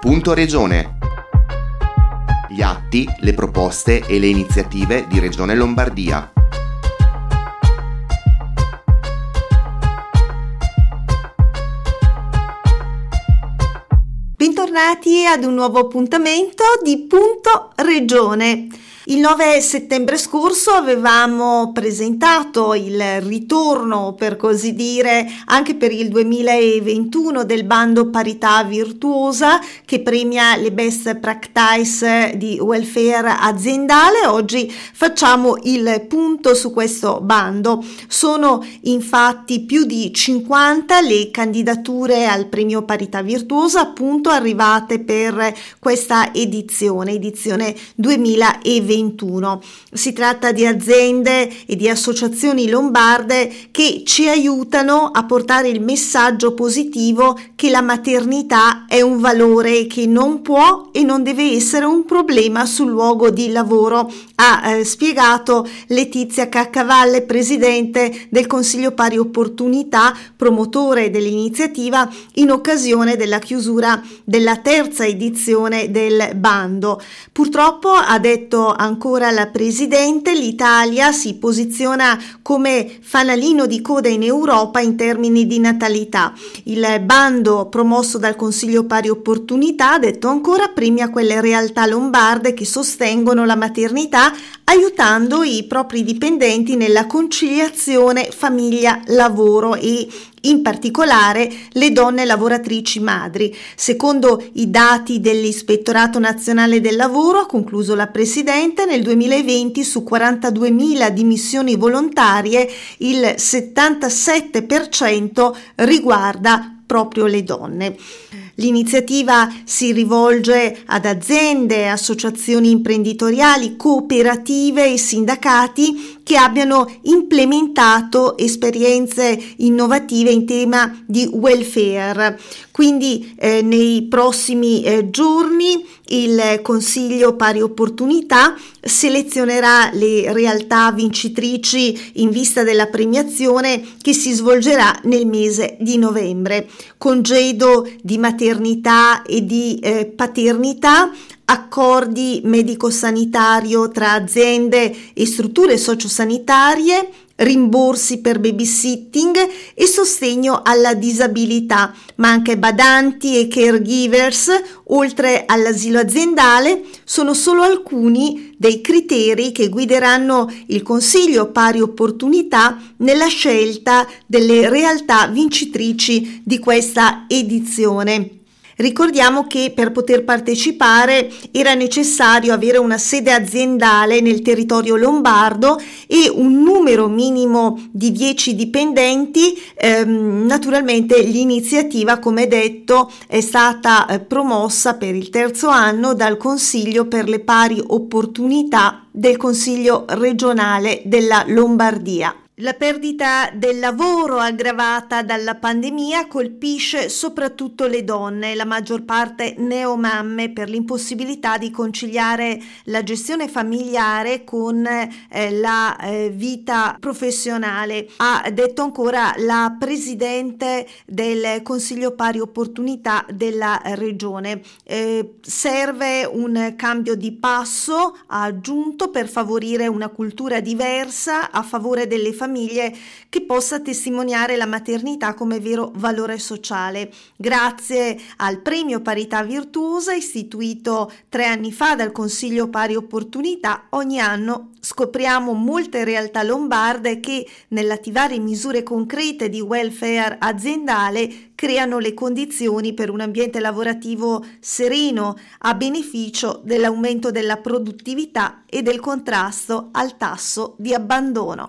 Punto Regione. Gli atti, le proposte e le iniziative di Regione Lombardia. Bentornati ad un nuovo appuntamento di Punto Regione. Il 9 settembre scorso avevamo presentato il ritorno, per così dire, anche per il 2021 del bando Parità Virtuosa che premia le best practice di welfare aziendale. Oggi facciamo il punto su questo bando. Sono infatti più di 50 le candidature al premio Parità Virtuosa appunto arrivate per questa edizione, edizione 2021. 2021. Si tratta di aziende e di associazioni lombarde che ci aiutano a portare il messaggio positivo che la maternità è un valore che non può e non deve essere un problema sul luogo di lavoro, ha eh, spiegato Letizia Caccavalle, presidente del Consiglio Pari Opportunità, promotore dell'iniziativa in occasione della chiusura della terza edizione del bando. Purtroppo, ha detto ancora la Presidente, l'Italia si posiziona come fanalino di coda in Europa in termini di natalità. Il bando promosso dal Consiglio Pari Opportunità, ha detto ancora, premia quelle realtà lombarde che sostengono la maternità aiutando i propri dipendenti nella conciliazione famiglia-lavoro e in particolare le donne lavoratrici madri. Secondo i dati dell'Ispettorato Nazionale del Lavoro, ha concluso la Presidente, nel 2020 su 42.000 dimissioni volontarie il 77% riguarda proprio le donne. L'iniziativa si rivolge ad aziende, associazioni imprenditoriali, cooperative e sindacati che abbiano implementato esperienze innovative in tema di welfare. Quindi eh, nei prossimi eh, giorni il Consiglio Pari Opportunità selezionerà le realtà vincitrici in vista della premiazione che si svolgerà nel mese di novembre. Congedo di maternità e di eh, paternità accordi medico-sanitario tra aziende e strutture sociosanitarie, rimborsi per babysitting e sostegno alla disabilità, ma anche badanti e caregivers, oltre all'asilo aziendale, sono solo alcuni dei criteri che guideranno il Consiglio Pari Opportunità nella scelta delle realtà vincitrici di questa edizione. Ricordiamo che per poter partecipare era necessario avere una sede aziendale nel territorio lombardo e un numero minimo di 10 dipendenti. Ehm, naturalmente l'iniziativa, come detto, è stata eh, promossa per il terzo anno dal Consiglio per le pari opportunità del Consiglio regionale della Lombardia. La perdita del lavoro aggravata dalla pandemia colpisce soprattutto le donne, la maggior parte neomamme, per l'impossibilità di conciliare la gestione familiare con eh, la eh, vita professionale. Ha detto ancora la presidente del Consiglio Pari Opportunità della regione. Eh, serve un cambio di passo, ha aggiunto, per favorire una cultura diversa a favore delle famiglie famiglie che possa testimoniare la maternità come vero valore sociale. Grazie al premio Parità Virtuosa istituito tre anni fa dal Consiglio Pari Opportunità, ogni anno scopriamo molte realtà lombarde che nell'attivare misure concrete di welfare aziendale creano le condizioni per un ambiente lavorativo sereno a beneficio dell'aumento della produttività e del contrasto al tasso di abbandono.